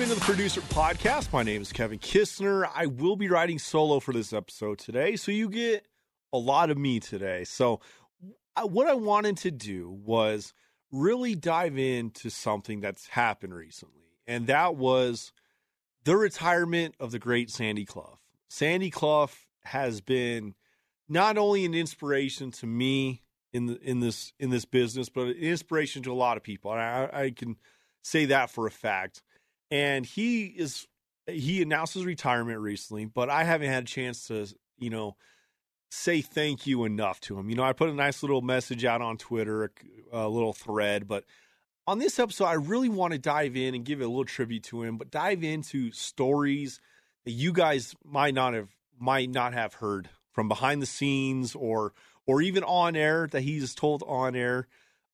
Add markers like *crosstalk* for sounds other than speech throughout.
Welcome into the Producer Podcast. My name is Kevin Kissner. I will be riding solo for this episode today, so you get a lot of me today. So, I, what I wanted to do was really dive into something that's happened recently, and that was the retirement of the great Sandy Clough. Sandy Clough has been not only an inspiration to me in the, in this in this business, but an inspiration to a lot of people. And I, I can say that for a fact. And he is he announced his retirement recently, but I haven't had a chance to you know say thank you enough to him. You know, I put a nice little message out on Twitter, a, a little thread, but on this episode, I really want to dive in and give a little tribute to him, but dive into stories that you guys might not have might not have heard from behind the scenes or or even on air that he's told on air.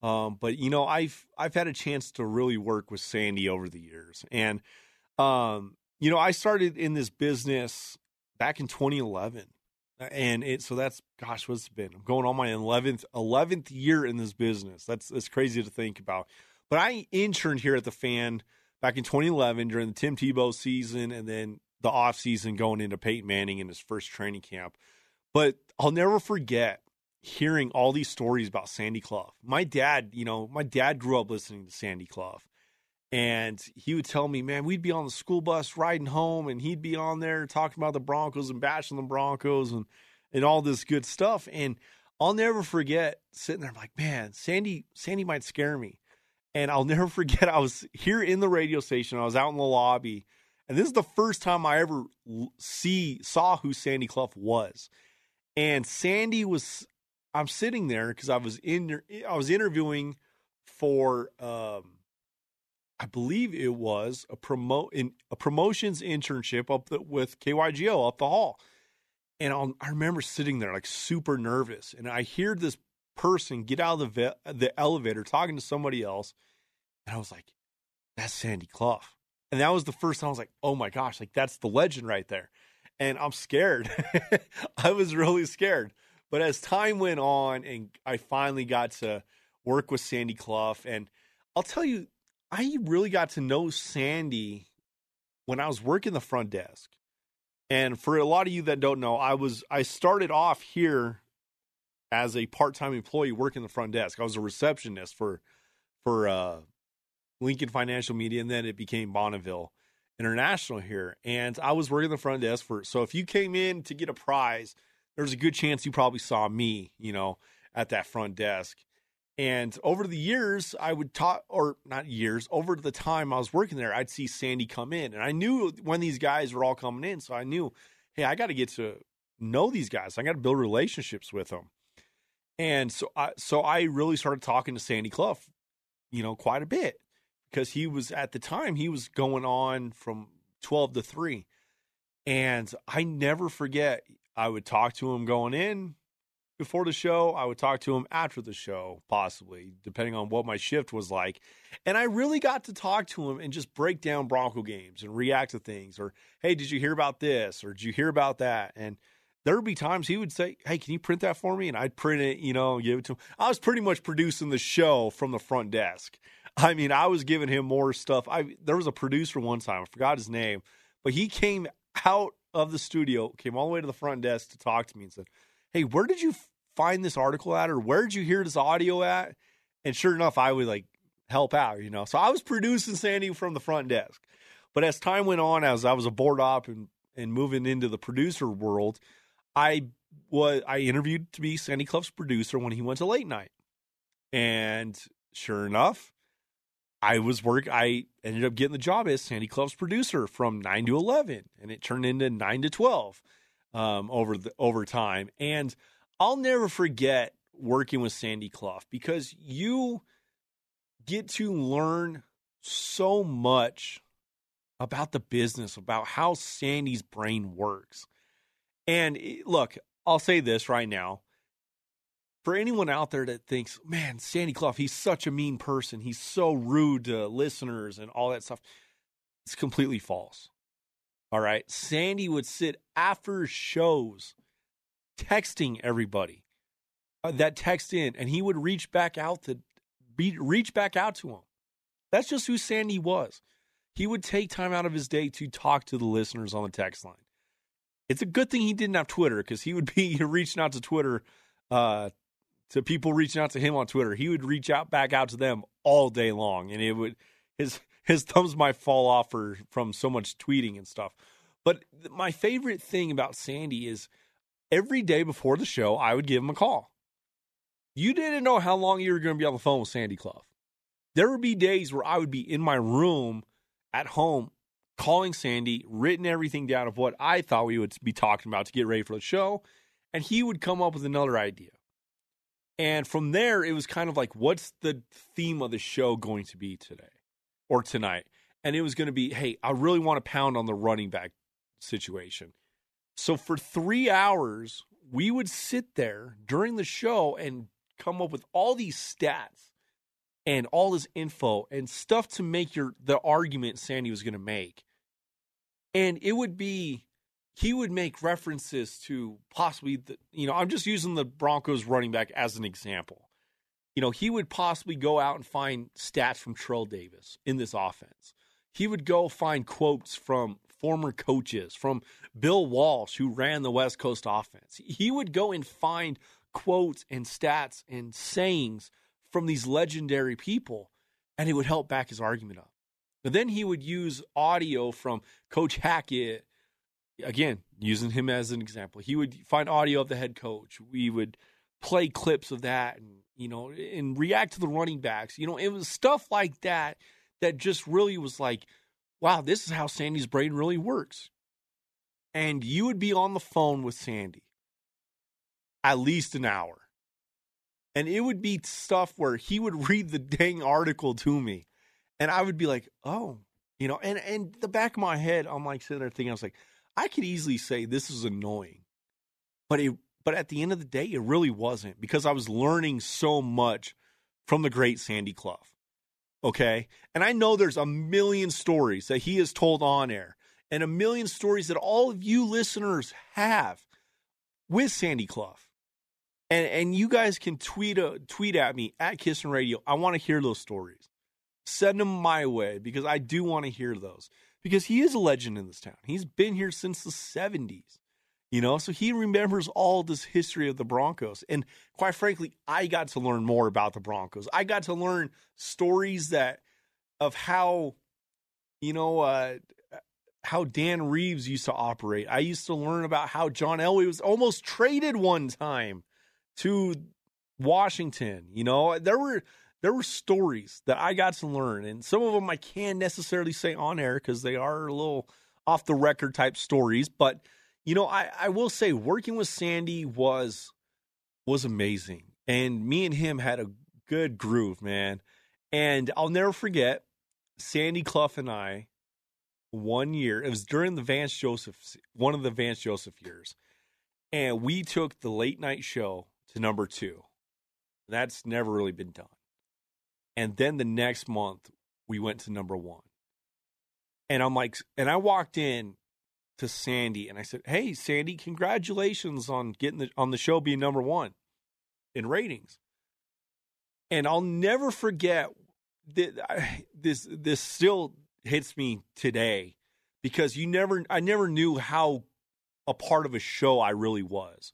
Um, but you know, I've I've had a chance to really work with Sandy over the years, and um, you know, I started in this business back in 2011, and it so that's gosh, what's been? I'm going on my 11th 11th year in this business. That's that's crazy to think about. But I interned here at the Fan back in 2011 during the Tim Tebow season, and then the off season going into Peyton Manning in his first training camp. But I'll never forget hearing all these stories about Sandy Clough. My dad, you know, my dad grew up listening to Sandy Clough. And he would tell me, man, we'd be on the school bus riding home and he'd be on there talking about the Broncos and bashing the Broncos and, and all this good stuff. And I'll never forget sitting there, I'm like, man, Sandy, Sandy might scare me. And I'll *laughs* never forget, I was here in the radio station, I was out in the lobby, and this is the first time I ever see saw who Sandy Clough was. And Sandy was I'm sitting there because I was in I was interviewing for um, I believe it was a promote in a promotions internship up the, with KYGO up the hall. And I'll, i remember sitting there like super nervous, and I hear this person get out of the the elevator talking to somebody else, and I was like, "That's Sandy Clough," and that was the first time I was like, "Oh my gosh, like that's the legend right there," and I'm scared. *laughs* I was really scared. But as time went on and I finally got to work with Sandy Clough, and I'll tell you, I really got to know Sandy when I was working the front desk. And for a lot of you that don't know, I was I started off here as a part-time employee working the front desk. I was a receptionist for for uh, Lincoln Financial Media, and then it became Bonneville International here. And I was working the front desk for. So if you came in to get a prize, there's a good chance you probably saw me, you know, at that front desk. And over the years, I would talk, or not years, over the time I was working there, I'd see Sandy come in. And I knew when these guys were all coming in. So I knew, hey, I got to get to know these guys. I got to build relationships with them. And so I, so I really started talking to Sandy Clough, you know, quite a bit because he was at the time, he was going on from 12 to 3. And I never forget, I would talk to him going in before the show. I would talk to him after the show, possibly, depending on what my shift was like. And I really got to talk to him and just break down Bronco games and react to things. Or, hey, did you hear about this? Or did you hear about that? And there would be times he would say, Hey, can you print that for me? And I'd print it, you know, give it to him. I was pretty much producing the show from the front desk. I mean, I was giving him more stuff. I there was a producer one time, I forgot his name, but he came out of the studio, came all the way to the front desk to talk to me and said, Hey, where did you find this article at? Or where did you hear this audio at? And sure enough, I would like help out, you know. So I was producing Sandy from the front desk. But as time went on, as I was a board op and, and moving into the producer world, I was I interviewed to be Sandy Clough's producer when he went to late night. And sure enough, I was work. I ended up getting the job as Sandy Clough's producer from nine to eleven, and it turned into nine to twelve um, over the over time. And I'll never forget working with Sandy Clough because you get to learn so much about the business, about how Sandy's brain works. And eh, look, I'll say this right now for anyone out there that thinks, man, Sandy Clough, he's such a mean person. He's so rude to listeners and all that stuff. It's completely false. All right. Sandy would sit after shows texting everybody uh, that text in, and he would reach back out to be, reach back out to him. That's just who Sandy was. he would take time out of his day to talk to the listeners on the text line. It's a good thing he didn't have Twitter because he would be *laughs* reaching out to Twitter, uh, to people reaching out to him on Twitter. He would reach out back out to them all day long, and it would his his thumbs might fall off for, from so much tweeting and stuff. But my favorite thing about Sandy is every day before the show, I would give him a call. You didn't know how long you were going to be on the phone with Sandy Clough. There would be days where I would be in my room at home calling Sandy, written everything down of what I thought we would be talking about to get ready for the show, and he would come up with another idea. And from there, it was kind of like, what's the theme of the show going to be today or tonight? And it was going to be, hey, I really want to pound on the running back situation. So for three hours, we would sit there during the show and come up with all these stats and all this info and stuff to make your the argument Sandy was going to make. And it would be he would make references to possibly the you know, I'm just using the Broncos running back as an example. You know, he would possibly go out and find stats from Terrell Davis in this offense. He would go find quotes from former coaches, from Bill Walsh, who ran the West Coast offense. He would go and find quotes and stats and sayings from these legendary people, and it would help back his argument up. But then he would use audio from Coach Hackett, again, using him as an example. He would find audio of the head coach. We would play clips of that and, you know, and react to the running backs. You know, it was stuff like that that just really was like, wow, this is how Sandy's brain really works. And you would be on the phone with Sandy at least an hour and it would be stuff where he would *laughs* read the dang article to me and i would be like oh you know and and the back of my head i'm like sitting there thinking i was like i could easily say this is annoying but it but at the end of the day it really wasn't because i was learning so much from the great sandy clough okay and i know there's a million stories that he has told on air and a million stories that all of you listeners have with sandy clough and and you guys can tweet a, tweet at me at Kissner Radio. I want to hear those stories. Send them my way because I do want to hear those because he is a legend in this town. He's been here since the seventies, you know, so he remembers all this history of the Broncos. And quite frankly, I got to learn more about the Broncos. I got to learn stories that of how, you know, uh, how Dan Reeves used to operate. I used to learn about how John Elway was almost traded one time to Washington. You know, there were there were stories that I got to learn, and some of them I can't necessarily say on air because they are a little off the record type stories. But you know, I, I will say working with Sandy was was amazing, and me and him had a good groove, man. And I'll never forget Sandy Clough and I one year. It was during the Vance Joseph, one of the Vance Joseph years, and we took the late night show to number two. That's never really been done. And then the next month, we went to number one. And I'm like, and I walked in to Sandy and I said, Hey, Sandy, congratulations on getting the, on the show being number one in ratings. And I'll never forget that this, this still hits me today because you never, I never knew how a part of a show I really was.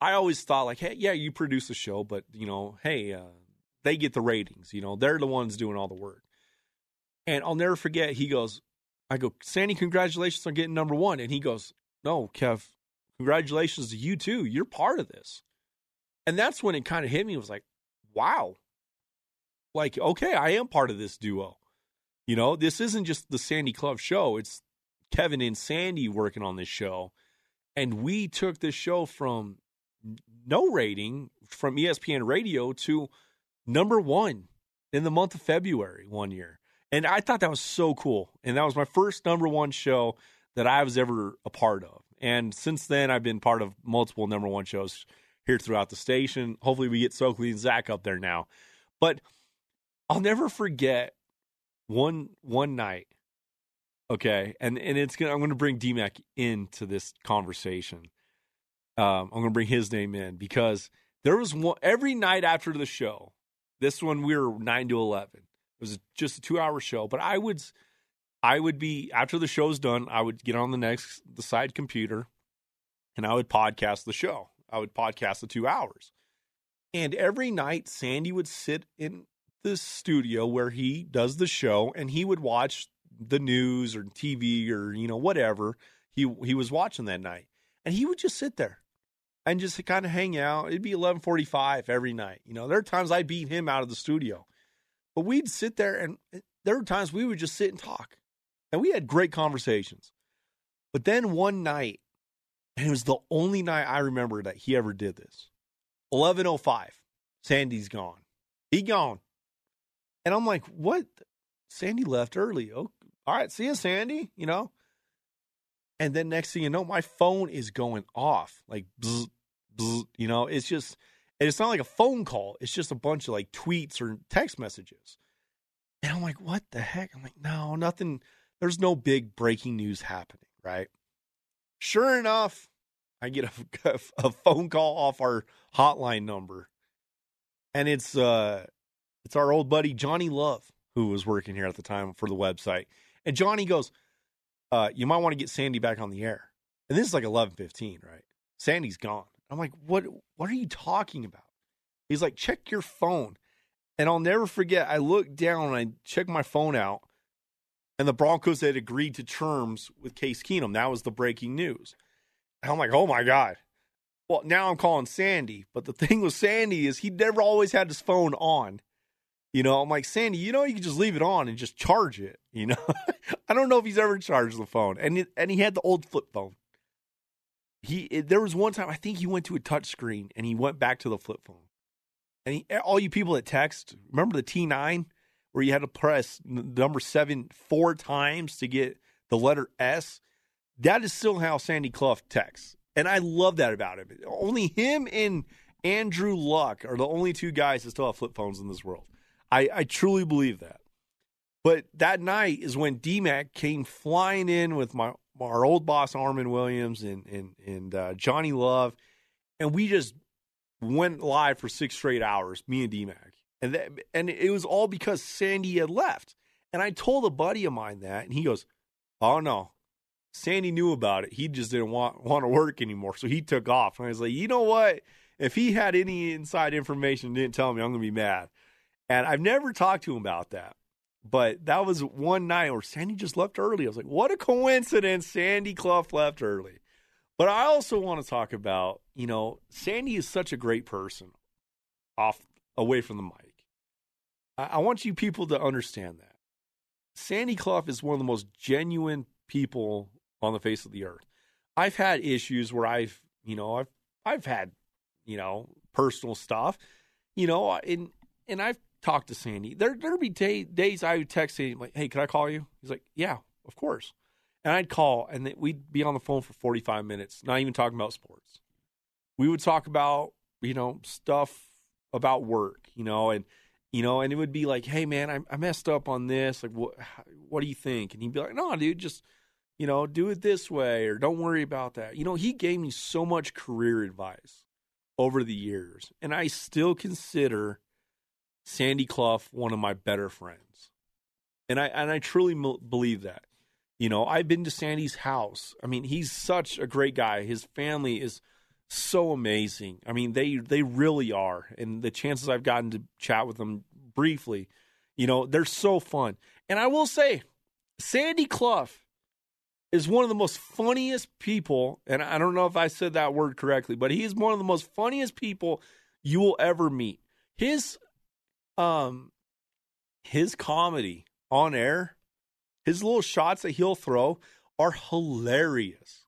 I always thought like, hey, yeah, you produce a show, but you know, hey, uh, they get the ratings. You know, they're the ones doing all the work. And I'll never forget. He goes, I go, Sandy, congratulations on getting number one. And he goes, No, Kev, congratulations to you too. You're part of this. And that's when it kind of hit me. It was like, wow, like okay, I am part of this duo. You know, this isn't just the Sandy Clough show. It's Kevin and Sandy working on this show. And we took this show from no rating from ESPN Radio to number one in the month of February one year. And I thought that was so cool. And that was my first number one show that I was ever a part of. And since then, I've been part of multiple number one shows here throughout the station. Hopefully, we get Stokley and Zach up there now. But I'll never forget one one night. Okay, and and it's gonna I'm gonna bring DMAC into this conversation. Um, I'm going to bring his name in because there was one every night after the show. This one we were nine to eleven. It was just a two hour show, but I would I would be after the show's done, I would get on the next the side computer and I would podcast the show. I would podcast the 2 hours. And every night Sandy would sit in the studio where he does the show and he would watch the news or TV or you know whatever he he was watching that night. And he would just sit there and just kind of hang out. It'd be 11:45 every night. You know, there are times I beat him out of the studio. But we'd sit there and eh, there were times we would just sit and talk. And we had great conversations. But then one night, and it was the only night I remember that he ever did this. 11:05. Sandy's gone. He gone. And I'm like, "What? Sandy left early. Oh, all right, see you, Sandy, you know?" And then next thing you know, my phone is going off. Like bzz, you know, it's just and it's not like a phone call. It's just a bunch of like tweets or text messages. And I'm like, "What the heck?" I'm like, "No, nothing there's no big breaking news happening, right? Sure enough, I get a, *laughs* a phone call off our hotline number, and it's uh, it's our old buddy Johnny Love who was working here at the time for the website, and Johnny goes, uh, "You might want to get Sandy back on the air." And this is like eleven fifteen, right? Sandy's gone. I'm like, "What? What are you talking about?" He's like, "Check your phone." And I'll never forget. I looked down and I checked my phone out, and the Broncos had agreed to terms with Case Keenum. That was the breaking news. And I'm like, oh my God. Well, now I'm calling Sandy. But the *laughs* thing with Sandy is he never always had his phone on. You know, I'm like, Sandy, you know, you can just leave it on and just charge it. You know, *laughs* I don't know if he's ever charged the phone. And, and he had the old flip phone. He There was one time, I think he went to a touch screen and he went back to the flip phone. And he, all you people that text, remember the T9? where you had to press number seven four times to get the letter S. That is still how Sandy Clough texts. And I love that about him. Only him and Andrew Luck are the only two guys that still have flip phones in this world. I, I truly believe that. But that night is when DMAC came flying in with my our old boss Armin Williams and and and uh, Johnny Love, and we just went live for six straight hours. Me and DMAC, and that, and it was all because Sandy had left. And I told a buddy of mine that, and he goes, "Oh no, Sandy knew about it. He just didn't want want to work anymore, so he took off." And I was like, "You know what? If he had any inside information, and didn't tell me, I'm gonna be mad." And I've never talked to him about that. But that was one night where Sandy just left early. I was like, "What a coincidence! Sandy Clough left early." But I also want to talk about, you know, Sandy is such a great person off away from the mic. I, want you people to understand that. Sandy Clough is one of the most genuine people on the face of the earth. I've had issues where I've, you know, I've I've had, you know, personal stuff, you know, and and I've talked to Sandy. There there'd be day, days I would text him like, "Hey, can I call you?" He's like, "Yeah, of course." And I'd call, and we'd be on the phone for forty five minutes, not even talking about sports. We would talk about, you know, stuff about work, you know, and you know, and it would be like, "Hey, man, I, I messed up on this. Like, what? What do you think?" And he'd be like, "No, dude, just you know, do it this way, or don't worry about that." You know, he gave me so much career advice over the years, and I still consider Sandy Clough one of my better friends, and I and I truly believe that. You know, I've been to Sandy's house. I mean, he's such a great guy. His family is so amazing. I mean, they they really are. And the chances I've gotten to chat with them briefly, you know, they're so fun. And I will say, Sandy Clough is one of the most funniest people, and I don't know if I said that word correctly, but he is one of the most funniest people you will ever meet. His um his comedy on air, his little shots that he'll throw are hilarious.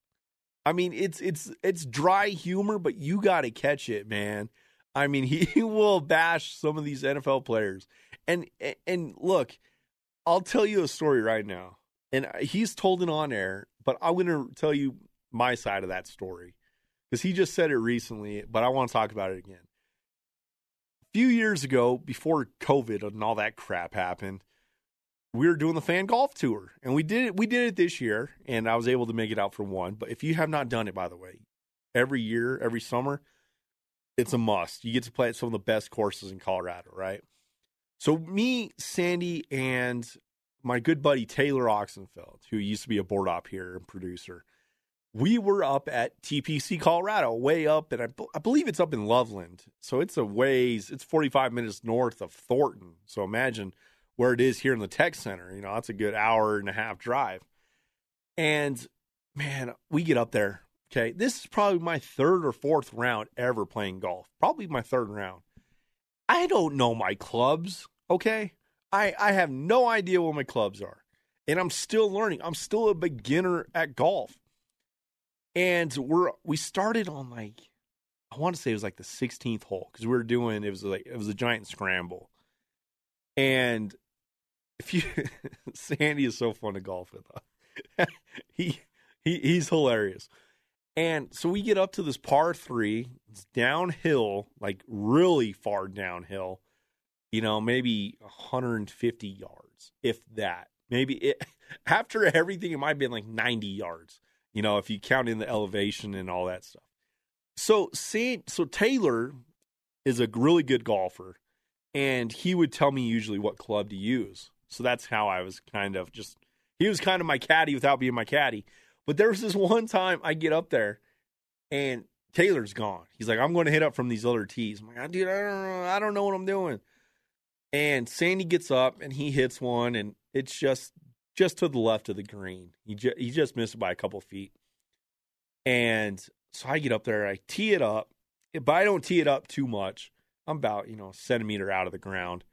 I mean, it's it's it's dry humor, but you got to catch it, man. I mean, *laughs* he will bash some of these NFL players. And and look, I'll tell you a story right now. And he's told it on air, but I'm going to tell you my side of that story because he just said it recently, but I want to talk about it again. Few years ago, before COVID and all that crap happened, we were doing the fan golf tour and we did it we did it this year and I was able to make it out for one. But if you have not done it by the way, every year, every summer, it's a must. You get to play at some of the best courses in Colorado, right? So me, Sandy, and my good buddy Taylor Oxenfeld, who used to be a board op here and producer, we were up at TPC Colorado, way up, and I, believe it's up in Loveland. So it's a ways, it's 45 minutes north of Thornton. So imagine where it is here in the tech center. You know, that's a good hour and a half drive. And man, we get up there. Okay. This is probably my third or fourth round ever playing golf. Probably my third round. I don't know my clubs. Okay. I, I have no idea what my clubs are. And I'm still learning. I'm still a beginner at golf. And we're we started on like I want to say it was like the 16th hole because we were doing it was like it was a giant scramble. And if you *laughs* Sandy is so fun to golf with. *laughs* he he he's hilarious. And so we get up to this par three. It's downhill, like really far downhill. You know, maybe 150 yards, if that. Maybe it *laughs* after everything, it might have been like 90 yards. You know, if you count in the elevation and all that stuff. So, so Taylor is a really good golfer, and he would tell me usually what club to use. So that's how I was kind of just. He was kind of my caddy without being my caddy. But there was this one time I get up there, and Taylor's gone. He's like, "I'm going to hit up from these other tees." I'm like, "Dude, I don't know. I don't know what I'm doing." And Sandy gets up and he hits one, and it's just just to the left of the green. He ju- he just missed it by a couple feet. And so I get up there, I tee it up, but I don't tee it up too much. I'm about you know a centimeter out of the ground,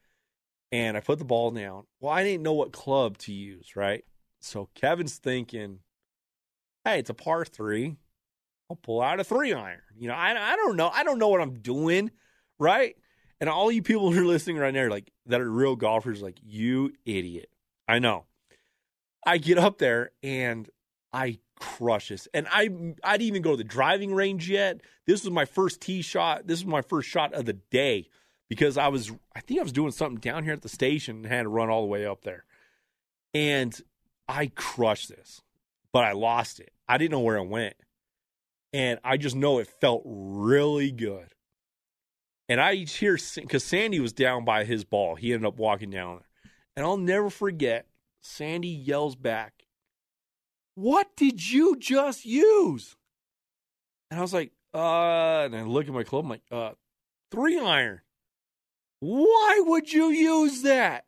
and I put the ball down. Well, I didn't know what club to use, right? So Kevin's thinking, "Hey, it's a par three. I'll pull out a three iron." You know, I I don't know. I don't know what I'm doing, right? And all you people *laughs* who are listening right now, like that are real golfers, like you idiot. I know. I get up there and I crush this. And I I didn't even go to the driving range yet. This was my first tee shot. This was my first shot of the day because I was I think I was doing something down here at the station and had to run all the way up there. And I crushed this, but I lost it. I didn't know where it went. And I just know it felt really good. And I hear because Sandy was down by his ball. He ended up walking down there. And I'll never forget Sandy yells back, What did you just use? And I was like, uh, and I look at my club, I'm like, uh, three iron. Why would you use that?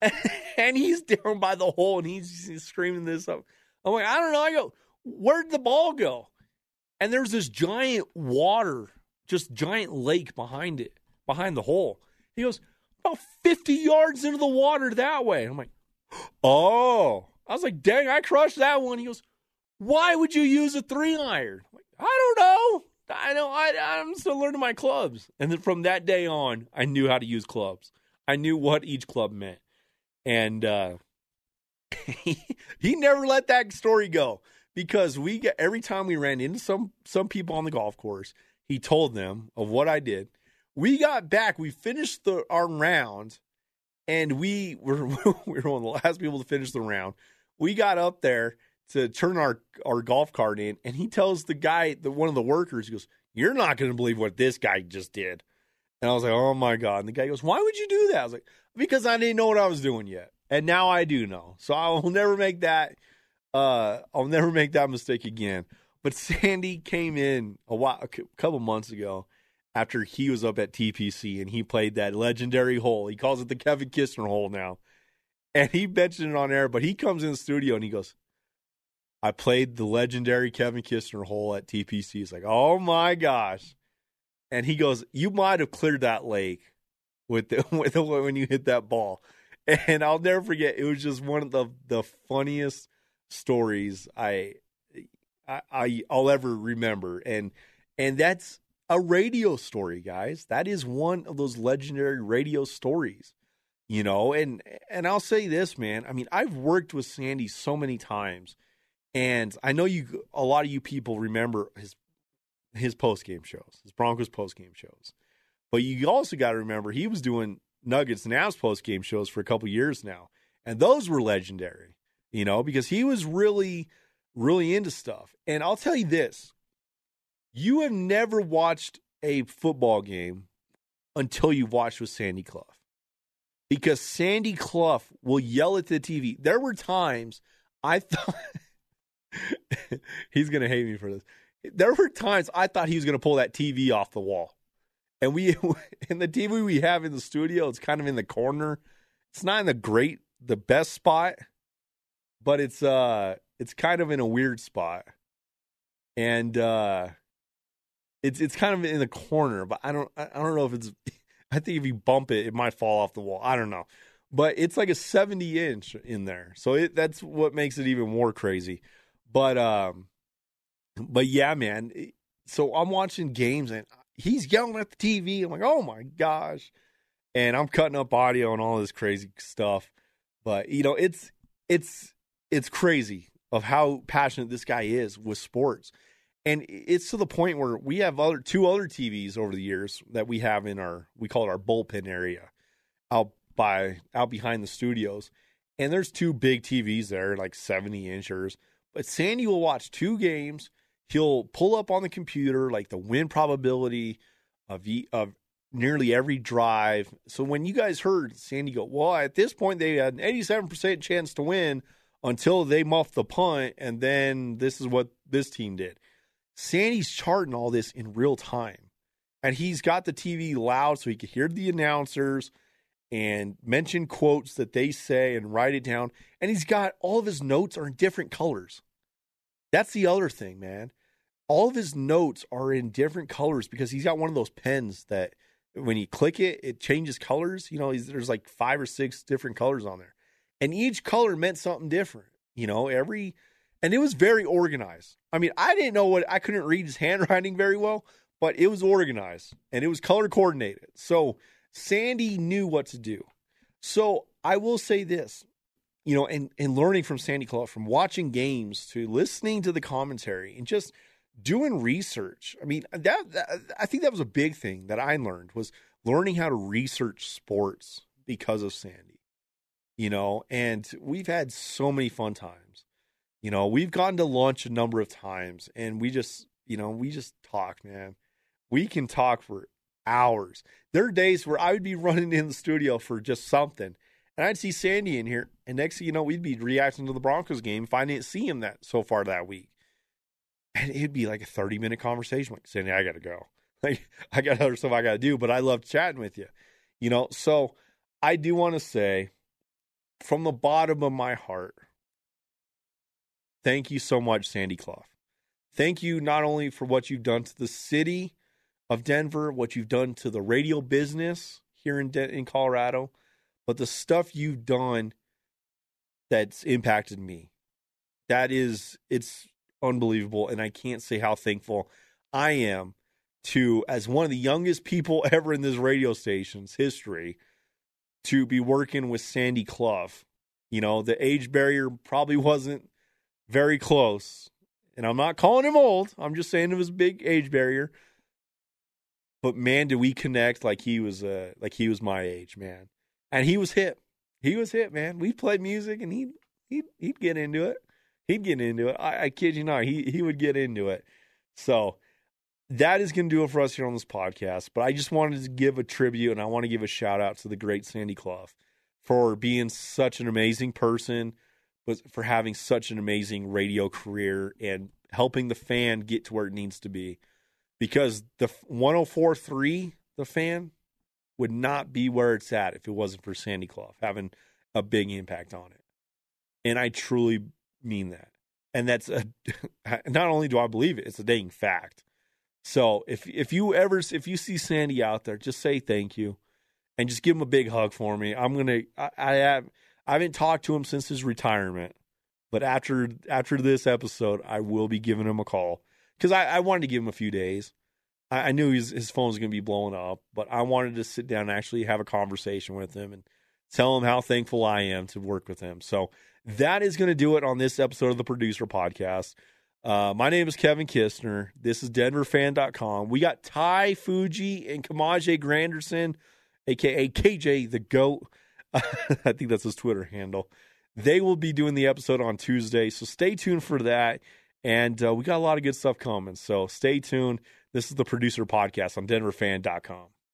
*laughs* and he's down by the hole and he's, he's screaming this up. I'm like, I don't know. I go, where'd the ball go? And there's this giant water, just giant lake behind it, behind the hole. He goes, about 50 yards into the water that way. I'm like, Oh, I was like, dang, I crushed that one. He goes, why would you use a three iron? Like, I don't know. I know. I, I'm still learning my clubs. And then from that day on, I knew how to use clubs. I knew what each club meant. And uh, he, *laughs* he never let that story go because we get every time we ran into some some people on the golf course, he told them of what I did. We got back, we finished the, our round, and we were *laughs* we were one of the last people to finish the round. We got up there to turn our our golf cart in, and he tells the guy, the one of the workers, he goes, "You're not going to believe what this guy just did." And I was like, "Oh my god!" And the guy goes, "Why would you do that?" I was like, "Because I didn't know what I was doing yet, and now I do know. So I will never make that. Uh, I'll never make that mistake again." But Sandy came in a while, a couple months ago, after he was up at TPC and he played that legendary hole. He calls it the Kevin Kissner hole now. And he mentioned it on air, but he comes in the studio and he goes, I played the legendary Kevin Kissner hole at TPC. He's like, oh my gosh. And he goes, You might have cleared that lake with, the, *laughs* with the, when you hit that ball. And I'll never forget, it was just one of the, the funniest stories I, I I'll ever remember. And and that's a radio story, guys. That is one of those legendary radio stories, you know. And and I'll say this, man. I mean, I've worked with Sandy so many times, and I know you. A lot of you people remember his his post game shows, his Broncos post game shows. But you also got to remember he was doing Nuggets and Avs post game shows for a couple years now, and those were legendary, you know, because he was really, really into stuff. And I'll tell you this: you have never watched a football game until you've watched with Sandy Clough. because Sandy Clough will yell at the TV. There were times I thought *laughs* he's to hate me for this. There were times I thought he was to pull that TV off the wall. And we *laughs* in the TV we have in the studio, it's kind of in the corner. It's not in the great the best spot, but it's uh it's kind of in a weird spot. And uh it's it's kind of in the corner, but I don't I don't know if it's *laughs* I think if you bump it, it might fall off the wall. I don't know. But it's like a 70 inch in there. So it, that's what makes it even more crazy. But um but yeah, man. So I'm watching games and he's yelling at the TV. I'm like, "Oh my gosh." And I'm cutting up audio and all this crazy stuff. But you know, it's it's it's crazy of how passionate this guy is with sports. And it's to the point where we have other two other TVs over the years that we have in our we call it our bullpen area out by out behind the studios. And there's two big TVs there, like 70 inchers. But Sandy will watch two games. He'll pull up on the computer like the win probability of of nearly every drive. So when you guys heard Sandy go, well, at this point they had an 87% chance to win until they muffed the punt, and then this is what this team did. Sandy's charting all this in real time. And he's got the TV loud so he can hear the announcers and mention quotes that they say and write it down. And he's got all of his notes are in different colors. That's the other thing, man. All of his notes are in different colors because he's got one of those pens that when you click it, it changes colors. You know, there's like five or six different colors on there. And each color meant something different. You know, every and it was very organized. I mean, I didn't know what I couldn't read his *laughs* handwriting very well, but it was organized and it was color coordinated. So Sandy knew what to do. So I will say this, you know, and, and learning from Sandy Clough, from watching games to listening to the commentary and just doing research. I mean, that, that I think that was a big thing that I learned was learning how to research sports because of Sandy. You know, and we've had so many fun times. You know, we've gone to lunch a number of times and we just, you know, we just talk, man. We can talk for hours. There are days where I would be *laughs* running in the studio for just something, and I'd see Sandy in here, and next thing you know, we'd be reacting to the Broncos game, finding it, see him that so far that week, and it'd be like a thirty minute conversation. Like Sandy, I got to go. *laughs* Like I got other stuff I got to do, but I love chatting with you. You know, so I do want to say, from the bottom of my heart, Thank you so much, Sandy Clough. Thank you not only for what you've done to the city of Denver, what you've done to the radio business here in De- in Colorado, but the stuff you've done that's impacted me. That is it's unbelievable and I can't say how thankful I am to as one of the youngest people *laughs* ever in this radio station's history to be working with Sandy Clough. You know, the age barrier probably wasn't very close. And I'm not calling him old. I'm just saying it was a big age barrier. But man, did we connect like he was uh like he was my age, man. And he was hip. He was hip, man. We played music and he he'd he'd get into it. He'd get into it. I, I kid you not, he he would get into it. So that is to do it for us here on this podcast. But I just wanted to give a tribute and I want to give a shout out to the great Sandy Clough for being such an amazing person, was for having such an amazing radio career and helping the fan get to where it needs to be. Because the 1043, the fan, would not be where it's at if it wasn't for Sandy Clough having a big impact on it. And I truly mean that. And that's a *laughs* not only do I believe it, it's a dang fact. So if if you ever if you see Sandy out there, just say thank you and just give him a big hug for me. I'm gonna I, I have I haven't talked to him since his retirement, but after after this episode, I will be giving him a call because I, I, wanted to give him a few days. I, I knew his his phone was going to be blowing up, but I wanted to sit down and actually have a conversation with him and tell him how thankful I am to work with him. So that is going to do it on this episode of the Producer Podcast. Uh, my name is Kevin Kissner. This is DenverFan.com. We got Ty Fuji and Kamaje Granderson, aka KJ the Goat. *laughs* I think that's his Twitter handle. They will be doing the episode on Tuesday, so stay tuned for that. And uh, we got a lot of good stuff coming, so stay tuned. This is the producer podcast on DenverFan.com.